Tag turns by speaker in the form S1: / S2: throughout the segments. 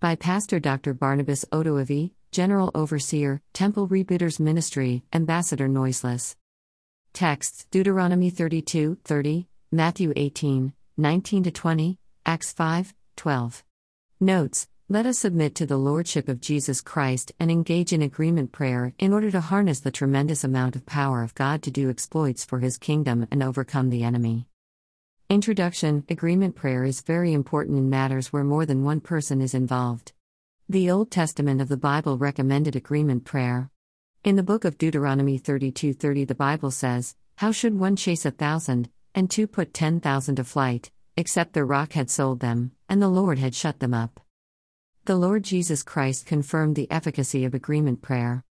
S1: By Pastor Dr. Barnabas Odoavi, General Overseer, Temple Rebuilders Ministry, Ambassador Noiseless. Texts Deuteronomy 32, 30, Matthew 18, 19 20, Acts 5, 12. Notes Let us submit to the Lordship of Jesus Christ and engage in agreement prayer in order to harness the tremendous amount of power of God to do exploits for His kingdom and overcome the enemy. Introduction Agreement prayer is very important in matters where more than one person is involved. The Old Testament of the Bible recommended agreement prayer. In the book of Deuteronomy 32:30 the Bible says, "How should one chase a thousand, and two put 10,000 to flight, except the rock had sold them, and the Lord had shut them up?" The Lord Jesus Christ confirmed the efficacy of agreement prayer.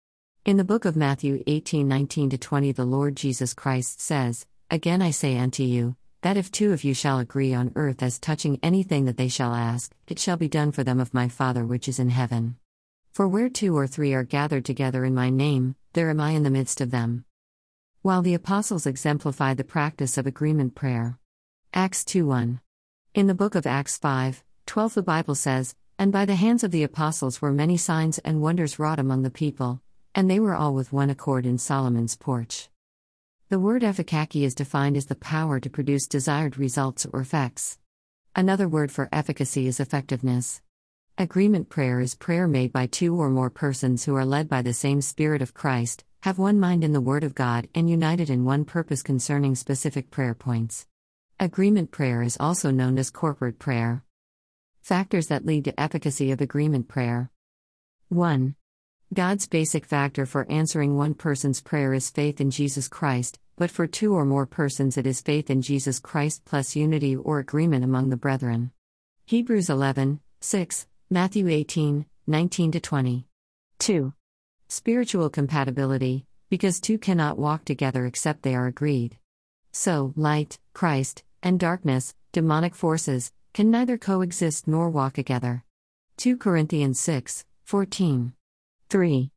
S1: In the book of Matthew 18:19 20 the Lord Jesus Christ says, "Again I say unto you, that if two of you shall agree on earth as touching anything that they shall ask, it shall be done for them of my Father which is in heaven. For where two or three are gathered together in my name, there am I in the midst of them. While the apostles exemplify the practice of agreement prayer. Acts 2 1. In the book of Acts 5 12, the Bible says, And by the hands of the apostles were many signs and wonders wrought among the people, and they were all with one accord in Solomon's porch. The word efficacy is defined as the power to produce desired results or effects. Another word for efficacy is effectiveness. Agreement prayer is prayer made by two or more persons who are led by the same Spirit of Christ, have one mind in the Word of God, and united in one purpose concerning specific prayer points. Agreement prayer is also known as corporate prayer. Factors that lead to efficacy of agreement prayer 1. God's basic factor for answering one person's prayer is faith in Jesus Christ, but for two or more persons it is faith in Jesus Christ plus unity or agreement among the brethren. Hebrews 11, 6, Matthew 18, 19 20. 2. Spiritual compatibility, because two cannot walk together except they are agreed. So, light, Christ, and darkness, demonic forces, can neither coexist nor walk together. 2 Corinthians 6, 14. 3.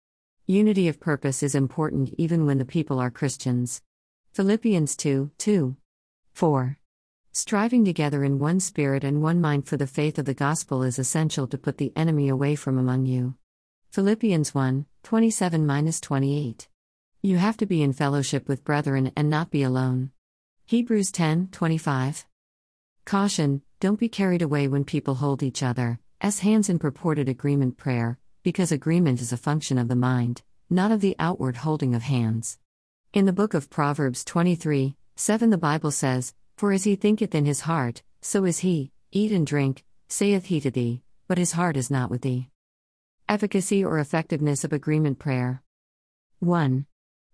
S1: Unity of purpose is important even when the people are Christians. Philippians 2 2. 4. Striving together in one spirit and one mind for the faith of the gospel is essential to put the enemy away from among you. Philippians 1 27 28. You have to be in fellowship with brethren and not be alone. Hebrews 10 25. Caution Don't be carried away when people hold each other, as hands in purported agreement prayer, because agreement is a function of the mind, not of the outward holding of hands. In the book of Proverbs 23 7, the Bible says, For as he thinketh in his heart, so is he, eat and drink, saith he to thee, but his heart is not with thee. Efficacy or effectiveness of agreement prayer. 1.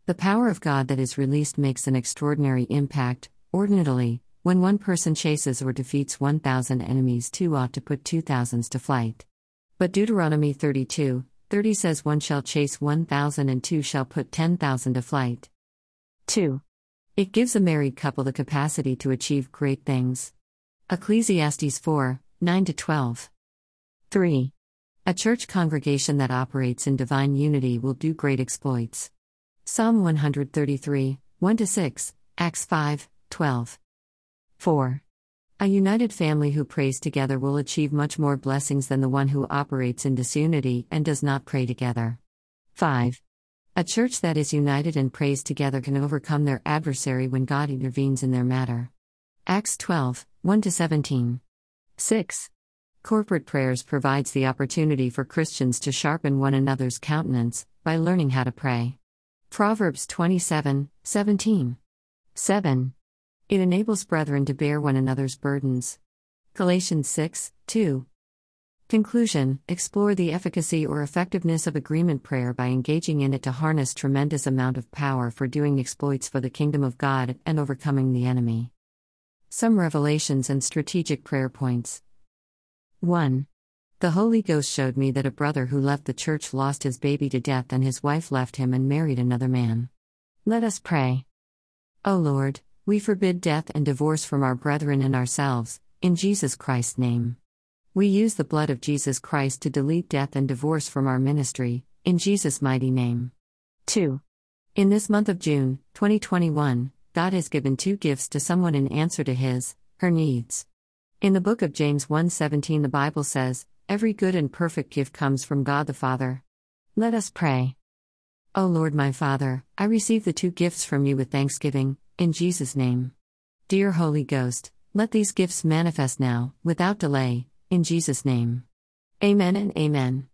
S1: The power of God that is released makes an extraordinary impact, ordinarily, when one person chases or defeats 1,000 enemies, two ought to put 2,000s to flight. But Deuteronomy 32 30 says one shall chase 1,000 and two shall put 10,000 to flight. 2. It gives a married couple the capacity to achieve great things. Ecclesiastes 4 9 12. 3. A church congregation that operates in divine unity will do great exploits. Psalm 133 1 6, Acts 5 12. 4. A united family who prays together will achieve much more blessings than the one who operates in disunity and does not pray together. 5. A church that is united and prays together can overcome their adversary when God intervenes in their matter. Acts 12 1 17. 6. Corporate prayers provides the opportunity for Christians to sharpen one another's countenance by learning how to pray. Proverbs 27 17. 7. It enables brethren to bear one another's burdens. Galatians 6 2. Conclusion Explore the efficacy or effectiveness of agreement prayer by engaging in it to harness tremendous amount of power for doing exploits for the kingdom of God and overcoming the enemy. Some revelations and strategic prayer points. 1. The Holy Ghost showed me that a brother who left the church lost his baby to death and his wife left him and married another man. Let us pray. O Lord, we forbid death and divorce from our brethren and ourselves, in Jesus Christ's name. We use the blood of Jesus Christ to delete death and divorce from our ministry, in Jesus' mighty name. 2. In this month of June, 2021, God has given two gifts to someone in answer to his, her needs. In the book of James 1:17 the Bible says, every good and perfect gift comes from God the Father. Let us pray. O Lord my Father, I receive the two gifts from you with thanksgiving, in Jesus' name. Dear Holy Ghost, let these gifts manifest now, without delay, in Jesus' name. Amen and Amen.